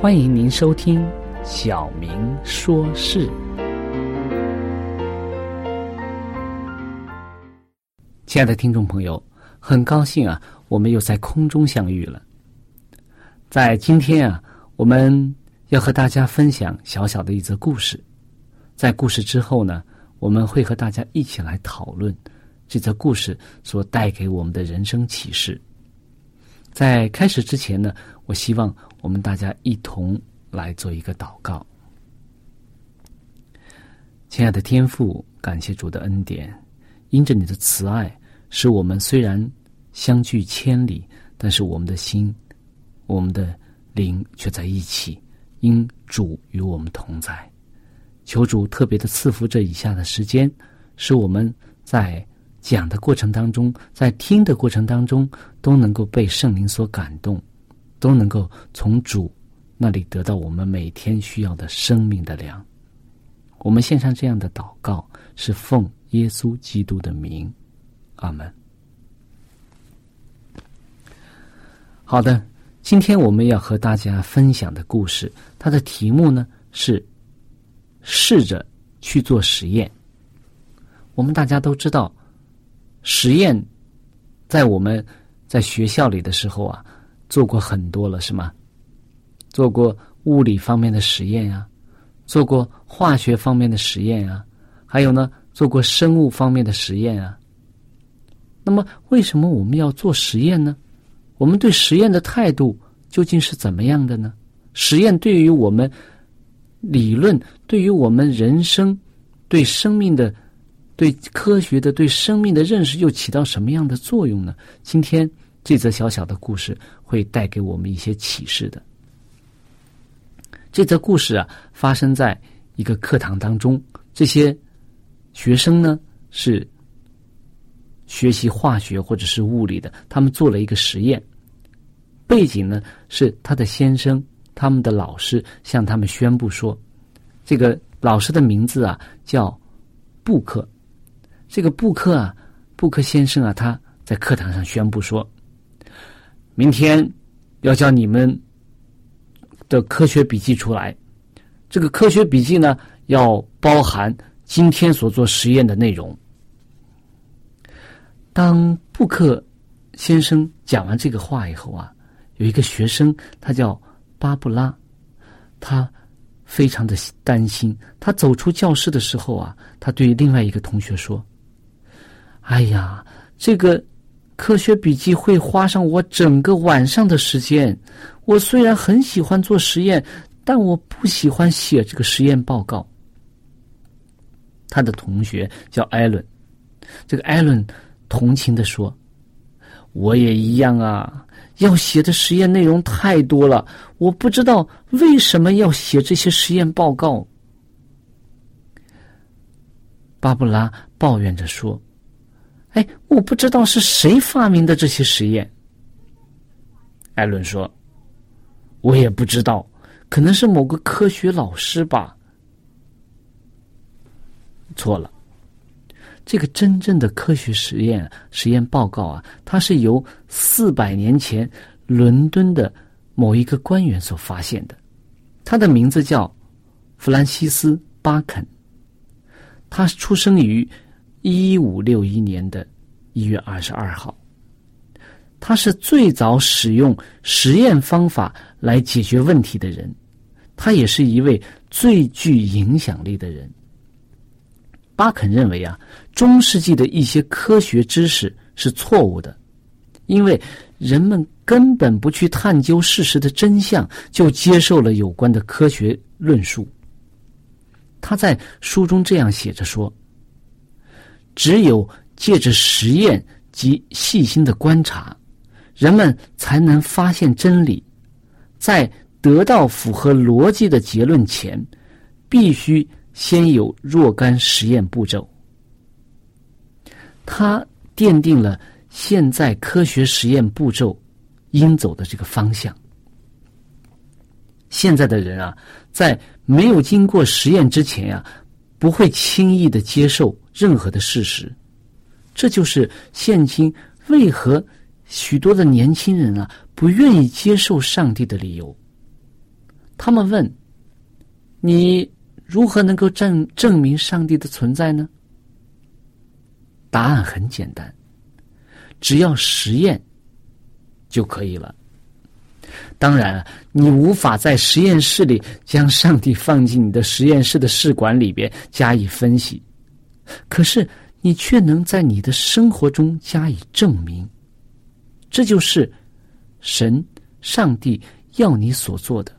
欢迎您收听小明说事。亲爱的听众朋友，很高兴啊，我们又在空中相遇了。在今天啊，我们要和大家分享小小的一则故事。在故事之后呢，我们会和大家一起来讨论这则故事所带给我们的人生启示。在开始之前呢，我希望我们大家一同来做一个祷告。亲爱的天父，感谢主的恩典，因着你的慈爱。使我们虽然相距千里，但是我们的心、我们的灵却在一起，因主与我们同在。求主特别的赐福这以下的时间，使我们在讲的过程当中，在听的过程当中，都能够被圣灵所感动，都能够从主那里得到我们每天需要的生命的粮。我们献上这样的祷告，是奉耶稣基督的名。阿门。好的，今天我们要和大家分享的故事，它的题目呢是“试着去做实验”。我们大家都知道，实验在我们在学校里的时候啊，做过很多了，是吗？做过物理方面的实验呀，做过化学方面的实验呀，还有呢，做过生物方面的实验啊。那么，为什么我们要做实验呢？我们对实验的态度究竟是怎么样的呢？实验对于我们理论，对于我们人生，对生命的、对科学的、对生命的认识，又起到什么样的作用呢？今天这则小小的故事会带给我们一些启示的。这则故事啊，发生在一个课堂当中，这些学生呢是。学习化学或者是物理的，他们做了一个实验。背景呢是他的先生，他们的老师向他们宣布说：“这个老师的名字啊叫布克。这个布克啊，布克先生啊，他在课堂上宣布说，明天要叫你们的科学笔记出来。这个科学笔记呢，要包含今天所做实验的内容。”当布克先生讲完这个话以后啊，有一个学生，他叫巴布拉，他非常的担心。他走出教室的时候啊，他对另外一个同学说：“哎呀，这个科学笔记会花上我整个晚上的时间。我虽然很喜欢做实验，但我不喜欢写这个实验报告。他的同学叫艾伦，这个艾伦同情的说：“我也一样啊，要写的实验内容太多了，我不知道为什么要写这些实验报告。”巴布拉抱怨着说：“哎，我不知道是谁发明的这些实验。”艾伦说：“我也不知道，可能是某个科学老师吧。”错了，这个真正的科学实验实验报告啊，它是由四百年前伦敦的某一个官员所发现的，他的名字叫弗兰西斯·巴肯。他出生于一五六一年的一月二十二号。他是最早使用实验方法来解决问题的人，他也是一位最具影响力的人。巴肯认为啊，中世纪的一些科学知识是错误的，因为人们根本不去探究事实的真相，就接受了有关的科学论述。他在书中这样写着说：“只有借着实验及细心的观察，人们才能发现真理。在得到符合逻辑的结论前，必须先有若干实验步骤。”他奠定了现在科学实验步骤应走的这个方向。现在的人啊，在没有经过实验之前呀，不会轻易的接受任何的事实。这就是现今为何许多的年轻人啊不愿意接受上帝的理由。他们问：“你如何能够证证明上帝的存在呢？”答案很简单，只要实验就可以了。当然，你无法在实验室里将上帝放进你的实验室的试管里边加以分析，可是你却能在你的生活中加以证明。这就是神、上帝要你所做的。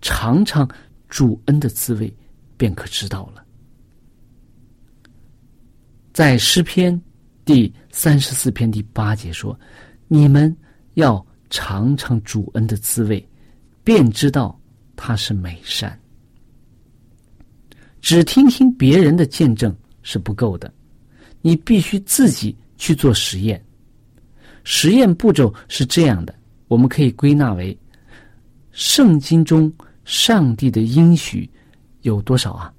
尝尝主恩的滋味，便可知道了。在诗篇第三十四篇第八节说：“你们要。”尝尝主恩的滋味，便知道他是美善。只听听别人的见证是不够的，你必须自己去做实验。实验步骤是这样的，我们可以归纳为：圣经中上帝的应许有多少啊？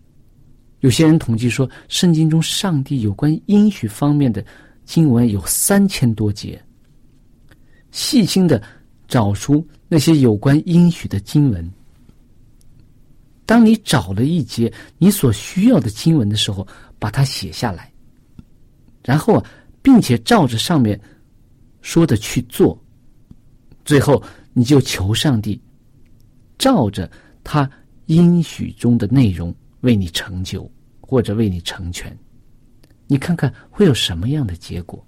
有些人统计说，圣经中上帝有关应许方面的经文有三千多节。细心的找出那些有关应许的经文。当你找了一节你所需要的经文的时候，把它写下来，然后啊，并且照着上面说的去做。最后，你就求上帝照着他应许中的内容为你成就，或者为你成全。你看看会有什么样的结果？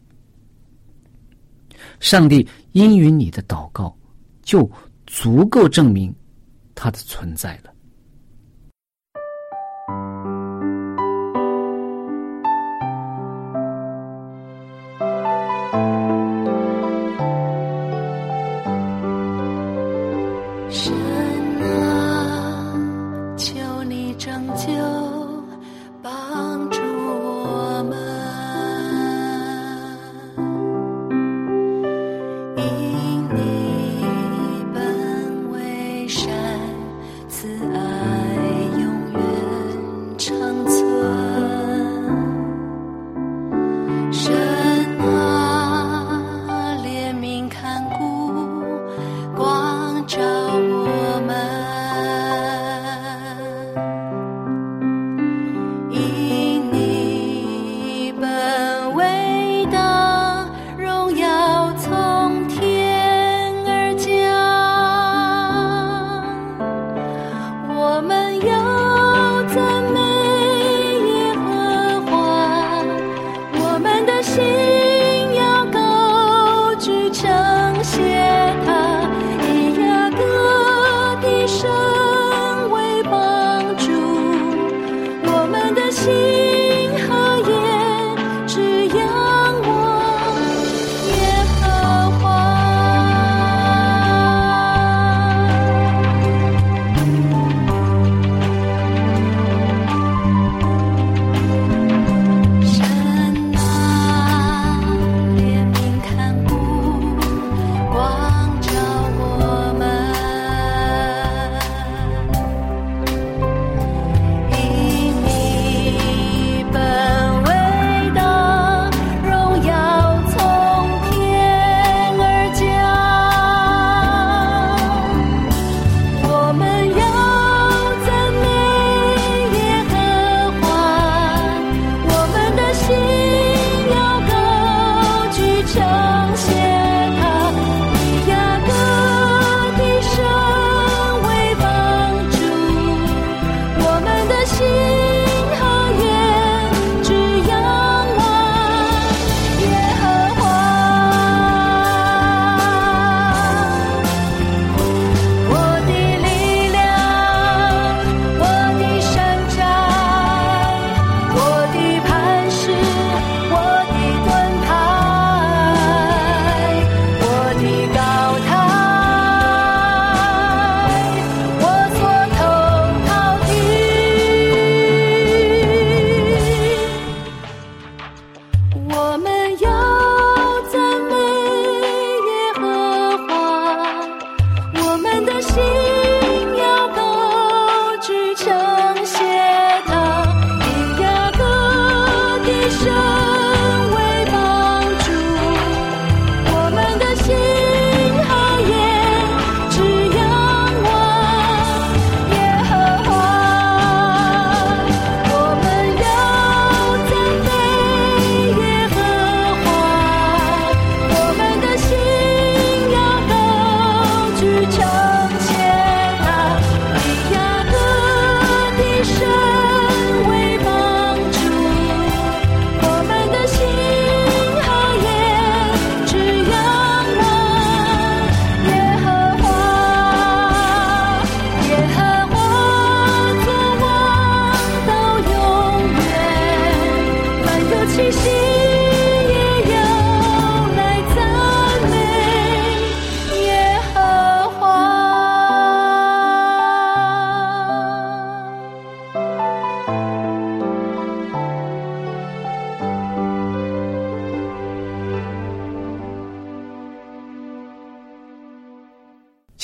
上帝应允你的祷告，就足够证明他的存在了。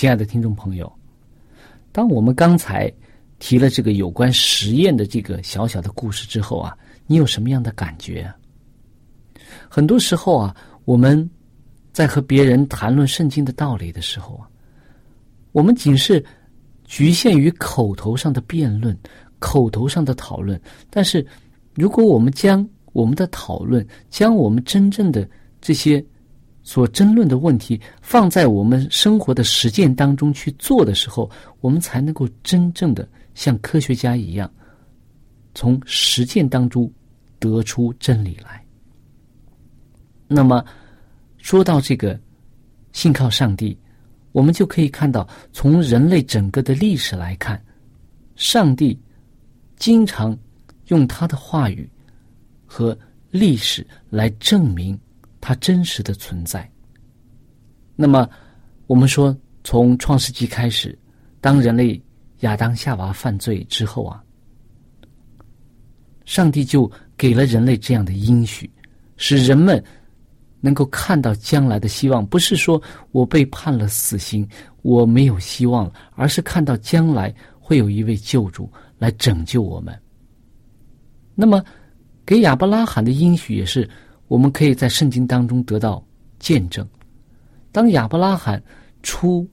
亲爱的听众朋友，当我们刚才提了这个有关实验的这个小小的故事之后啊，你有什么样的感觉？很多时候啊，我们在和别人谈论圣经的道理的时候啊，我们仅是局限于口头上的辩论、口头上的讨论。但是，如果我们将我们的讨论、将我们真正的这些所争论的问题放在我们生活的实践当中去做的时候，我们才能够真正的像科学家一样，从实践当中得出真理来。那么，说到这个信靠上帝，我们就可以看到，从人类整个的历史来看，上帝经常用他的话语和历史来证明他真实的存在。那么，我们说，从创世纪开始，当人类亚当夏娃犯罪之后啊，上帝就给了人类这样的应许，使人们。能够看到将来的希望，不是说我被判了死刑，我没有希望了，而是看到将来会有一位救主来拯救我们。那么，给亚伯拉罕的应许也是我们可以在圣经当中得到见证。当亚伯拉罕出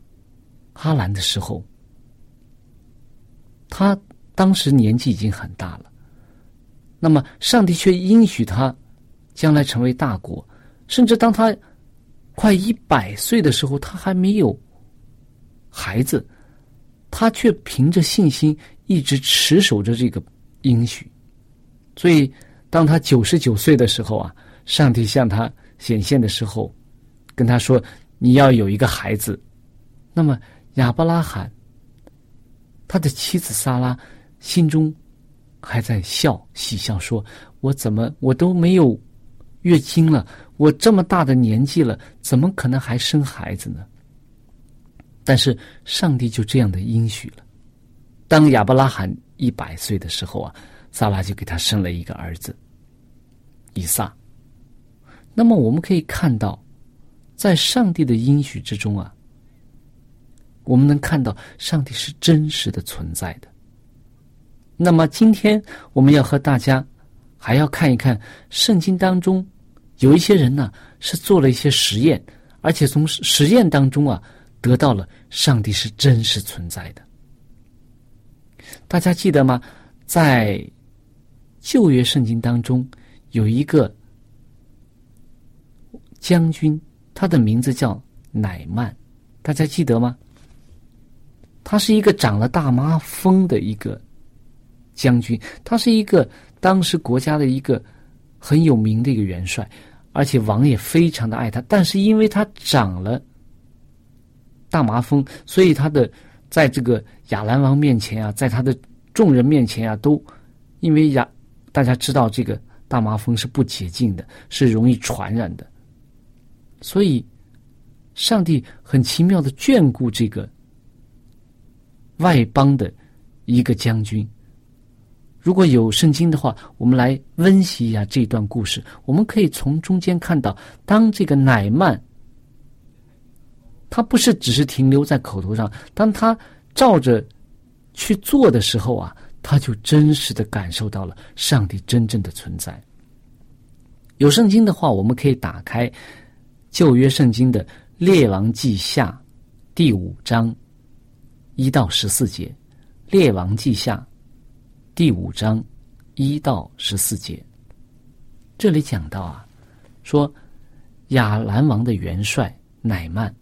哈兰的时候，他当时年纪已经很大了，那么上帝却应许他将来成为大国。甚至当他快一百岁的时候，他还没有孩子，他却凭着信心一直持守着这个应许。所以，当他九十九岁的时候啊，上帝向他显现的时候，跟他说：“你要有一个孩子。”那么亚伯拉罕他的妻子萨拉心中还在笑，喜笑说：“我怎么我都没有月经了？”我这么大的年纪了，怎么可能还生孩子呢？但是上帝就这样的应许了。当亚伯拉罕一百岁的时候啊，萨拉就给他生了一个儿子以撒。那么我们可以看到，在上帝的应许之中啊，我们能看到上帝是真实的存在的。那么今天我们要和大家还要看一看圣经当中。有一些人呢是做了一些实验，而且从实验当中啊得到了上帝是真实存在的。大家记得吗？在旧约圣经当中有一个将军，他的名字叫乃曼，大家记得吗？他是一个长了大麻风的一个将军，他是一个当时国家的一个很有名的一个元帅。而且王也非常的爱他，但是因为他长了大麻风，所以他的在这个亚兰王面前啊，在他的众人面前啊，都因为亚大家知道这个大麻风是不洁净的，是容易传染的，所以上帝很奇妙的眷顾这个外邦的一个将军。如果有圣经的话，我们来温习一下这段故事。我们可以从中间看到，当这个乃曼，他不是只是停留在口头上，当他照着去做的时候啊，他就真实的感受到了上帝真正的存在。有圣经的话，我们可以打开旧约圣经的列王记下第五章一到十四节，列王记下。第五章一到十四节，这里讲到啊，说亚兰王的元帅乃曼，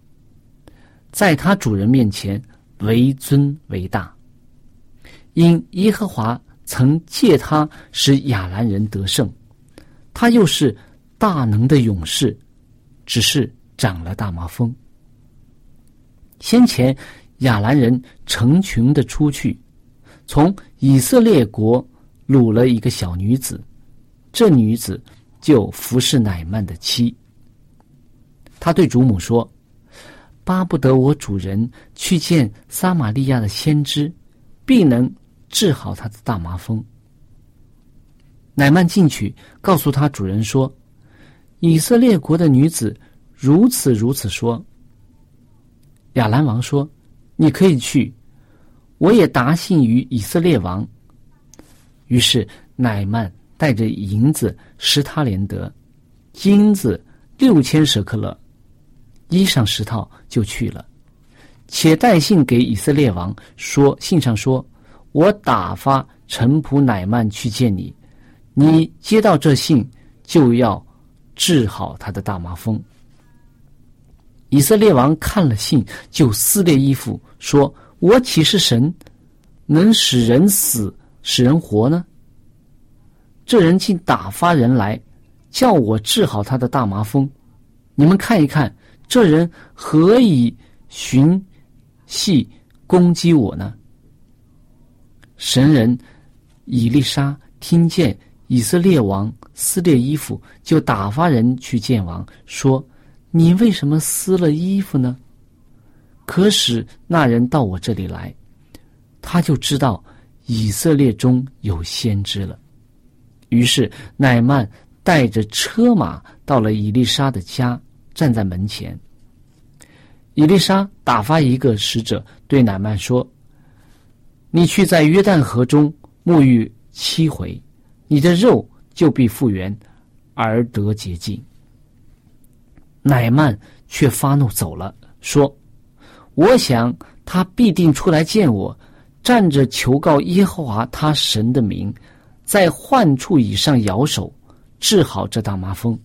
在他主人面前为尊为大，因耶和华曾借他使亚兰人得胜，他又是大能的勇士，只是长了大麻风。先前亚兰人成群的出去。从以色列国掳了一个小女子，这女子就服侍乃曼的妻。他对主母说：“巴不得我主人去见撒玛利亚的先知，必能治好他的大麻风。”乃曼进去告诉他主人说：“以色列国的女子如此如此说。”亚兰王说：“你可以去，我也答信于以色列王。”于是乃曼带着银子十他连德，金子六千舍克勒，衣裳十套就去了，且带信给以色列王说：“信上说，我打发臣仆乃曼去见你，你接到这信就要治好他的大麻风。”以色列王看了信，就撕裂衣服，说：“我岂是神，能使人死？”使人活呢？这人竟打发人来，叫我治好他的大麻风。你们看一看，这人何以寻隙攻击我呢？神人以利沙听见以色列王撕裂衣服，就打发人去见王，说：“你为什么撕了衣服呢？可使那人到我这里来，他就知道。”以色列中有先知了，于是乃曼带着车马到了以丽莎的家，站在门前。以丽莎打发一个使者对乃曼说：“你去在约旦河中沐浴七回，你的肉就必复原，而得洁净。”乃曼却发怒走了，说：“我想他必定出来见我。”站着求告耶和华他神的名，在患处以上摇手，治好这大麻风。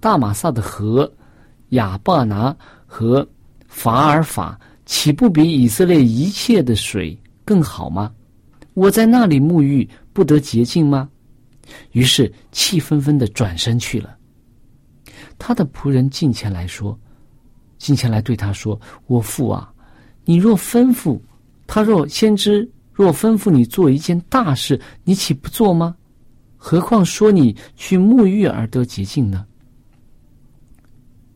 大马萨的河亚巴拿和法尔法，岂不比以色列一切的水更好吗？我在那里沐浴，不得洁净吗？于是气愤愤的转身去了。他的仆人进前来说：“进前来对他说，我父啊，你若吩咐。”他若先知若吩咐你做一件大事，你岂不做吗？何况说你去沐浴而得洁净呢？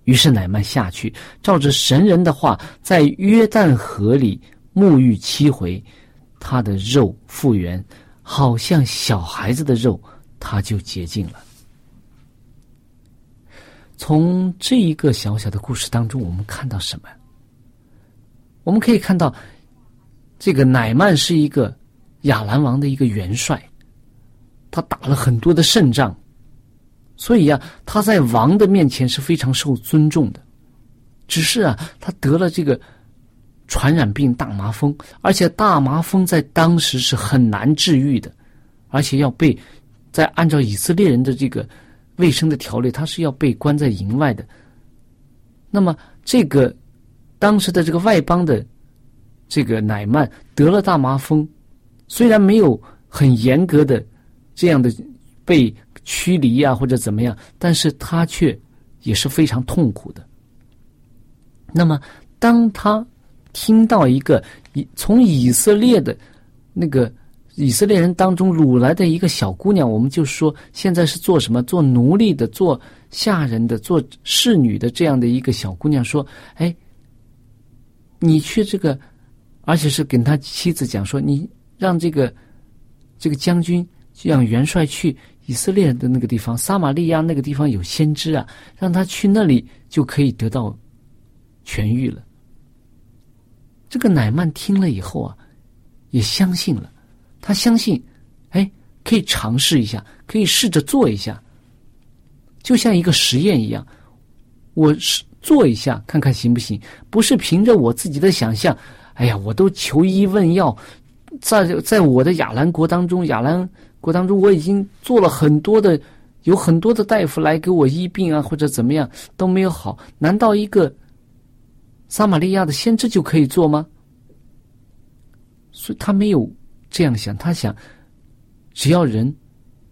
于是乃曼下去，照着神人的话，在约旦河里沐浴七回，他的肉复原，好像小孩子的肉，他就洁净了。从这一个小小的故事当中，我们看到什么？我们可以看到。这个乃曼是一个亚兰王的一个元帅，他打了很多的胜仗，所以呀，他在王的面前是非常受尊重的。只是啊，他得了这个传染病大麻风，而且大麻风在当时是很难治愈的，而且要被在按照以色列人的这个卫生的条例，他是要被关在营外的。那么，这个当时的这个外邦的。这个乃曼得了大麻风，虽然没有很严格的这样的被驱离啊或者怎么样，但是他却也是非常痛苦的。那么，当他听到一个以从以色列的那个以色列人当中掳来的一个小姑娘，我们就说现在是做什么？做奴隶的，做下人的，做侍女的这样的一个小姑娘说：“哎，你去这个。”而且是跟他妻子讲说：“你让这个这个将军，让元帅去以色列的那个地方，撒玛利亚那个地方有先知啊，让他去那里就可以得到痊愈了。”这个乃曼听了以后啊，也相信了。他相信，哎，可以尝试一下，可以试着做一下，就像一个实验一样，我是做一下看看行不行？不是凭着我自己的想象。哎呀，我都求医问药，在在我的亚兰国当中，亚兰国当中，我已经做了很多的，有很多的大夫来给我医病啊，或者怎么样都没有好。难道一个撒玛利亚的先知就可以做吗？所以他没有这样想，他想，只要人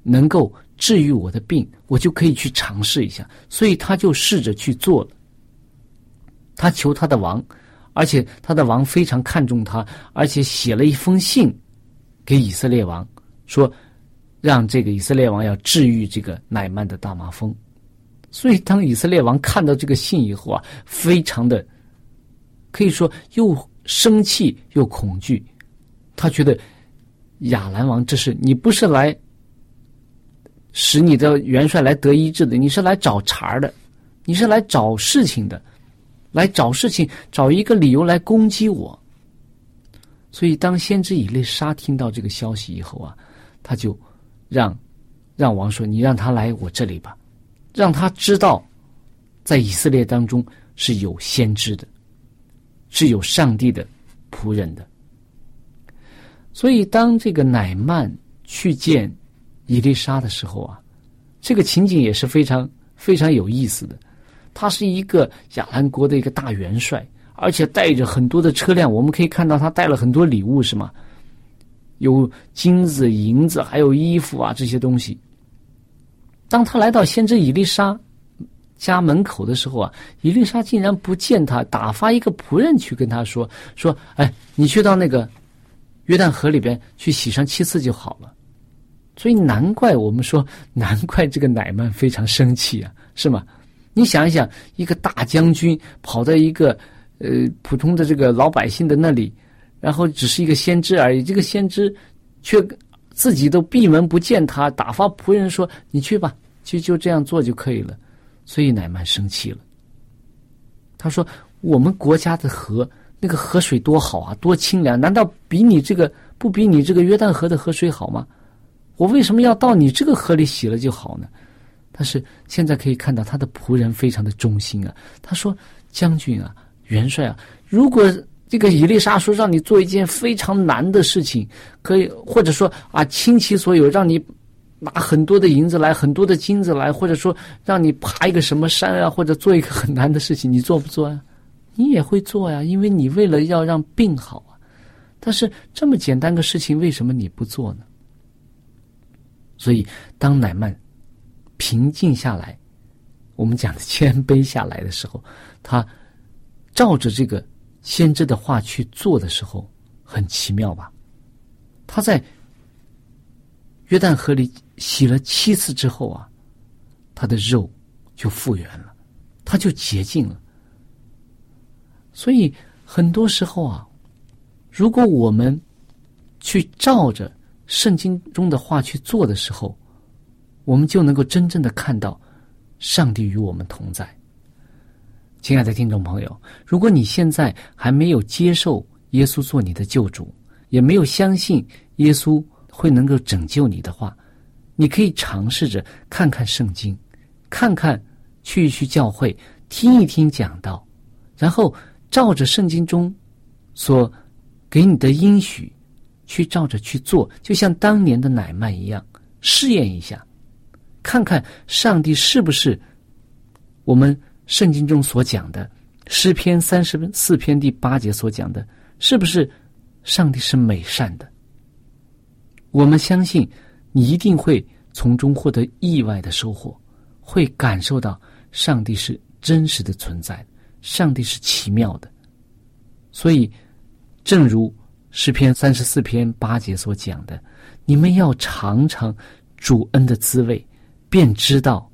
能够治愈我的病，我就可以去尝试一下。所以他就试着去做了。他求他的王。而且他的王非常看重他，而且写了一封信给以色列王，说让这个以色列王要治愈这个乃曼的大麻风。所以当以色列王看到这个信以后啊，非常的可以说又生气又恐惧。他觉得亚兰王这是你不是来使你的元帅来得医治的，你是来找茬的，你是来找事情的。来找事情，找一个理由来攻击我，所以当先知以利沙听到这个消息以后啊，他就让让王说：“你让他来我这里吧，让他知道，在以色列当中是有先知的，是有上帝的仆人的。”所以当这个乃曼去见伊丽莎的时候啊，这个情景也是非常非常有意思的。他是一个亚兰国的一个大元帅，而且带着很多的车辆。我们可以看到他带了很多礼物，是吗？有金子、银子，还有衣服啊这些东西。当他来到先知伊丽莎家门口的时候啊，伊丽莎竟然不见他，打发一个仆人去跟他说：“说，哎，你去到那个约旦河里边去洗上七次就好了。”所以难怪我们说，难怪这个乃曼非常生气啊，是吗？你想一想，一个大将军跑到一个呃普通的这个老百姓的那里，然后只是一个先知而已。这个先知却自己都闭门不见他，打发仆人说：“你去吧，就就这样做就可以了。”所以乃曼生气了。他说：“我们国家的河，那个河水多好啊，多清凉！难道比你这个不比你这个约旦河的河水好吗？我为什么要到你这个河里洗了就好呢？”但是现在可以看到他的仆人非常的忠心啊。他说：“将军啊，元帅啊，如果这个伊丽莎说让你做一件非常难的事情，可以或者说啊倾其所有让你拿很多的银子来，很多的金子来，或者说让你爬一个什么山啊，或者做一个很难的事情，你做不做呀？你也会做呀，因为你为了要让病好啊。但是这么简单的事情，为什么你不做呢？所以当乃曼。”平静下来，我们讲的谦卑下来的时候，他照着这个先知的话去做的时候，很奇妙吧？他在约旦河里洗了七次之后啊，他的肉就复原了，他就洁净了。所以很多时候啊，如果我们去照着圣经中的话去做的时候，我们就能够真正的看到，上帝与我们同在。亲爱的听众朋友，如果你现在还没有接受耶稣做你的救主，也没有相信耶稣会能够拯救你的话，你可以尝试着看看圣经，看看去一去教会，听一听讲道，然后照着圣经中所给你的应许去照着去做，就像当年的乃曼一样，试验一下。看看上帝是不是我们圣经中所讲的诗篇三十四篇第八节所讲的，是不是上帝是美善的？我们相信你一定会从中获得意外的收获，会感受到上帝是真实的存在，上帝是奇妙的。所以，正如诗篇三十四篇八节所讲的，你们要尝尝主恩的滋味。便知道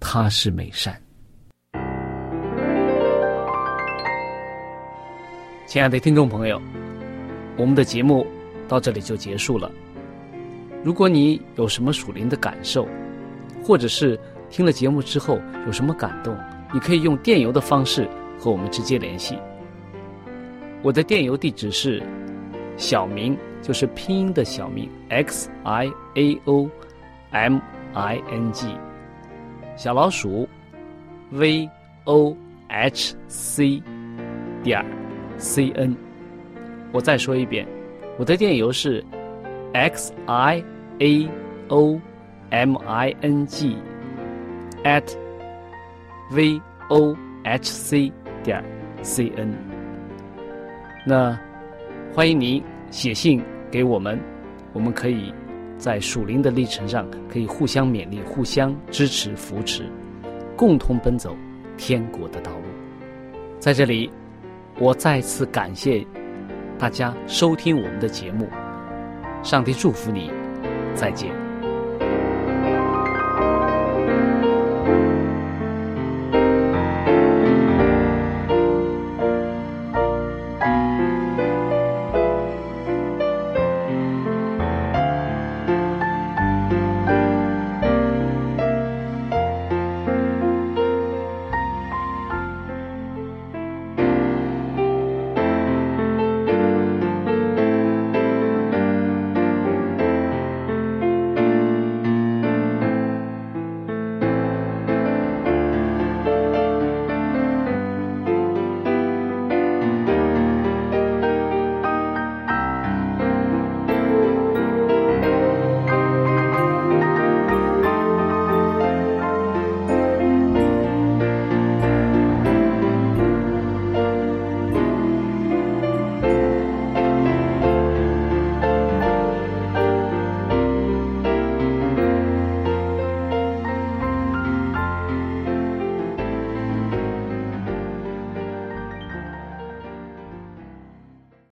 他是美善。亲爱的听众朋友，我们的节目到这里就结束了。如果你有什么属灵的感受，或者是听了节目之后有什么感动，你可以用电邮的方式和我们直接联系。我的电邮地址是小明，就是拼音的小明 x i a o m。i n g 小老鼠 v o h c 点 c n，我再说一遍，我的电邮是 x i a o m i n g at v o h c 点 c n。那欢迎您写信给我们，我们可以。在属灵的历程上，可以互相勉励、互相支持、扶持，共同奔走天国的道路。在这里，我再次感谢大家收听我们的节目。上帝祝福你，再见。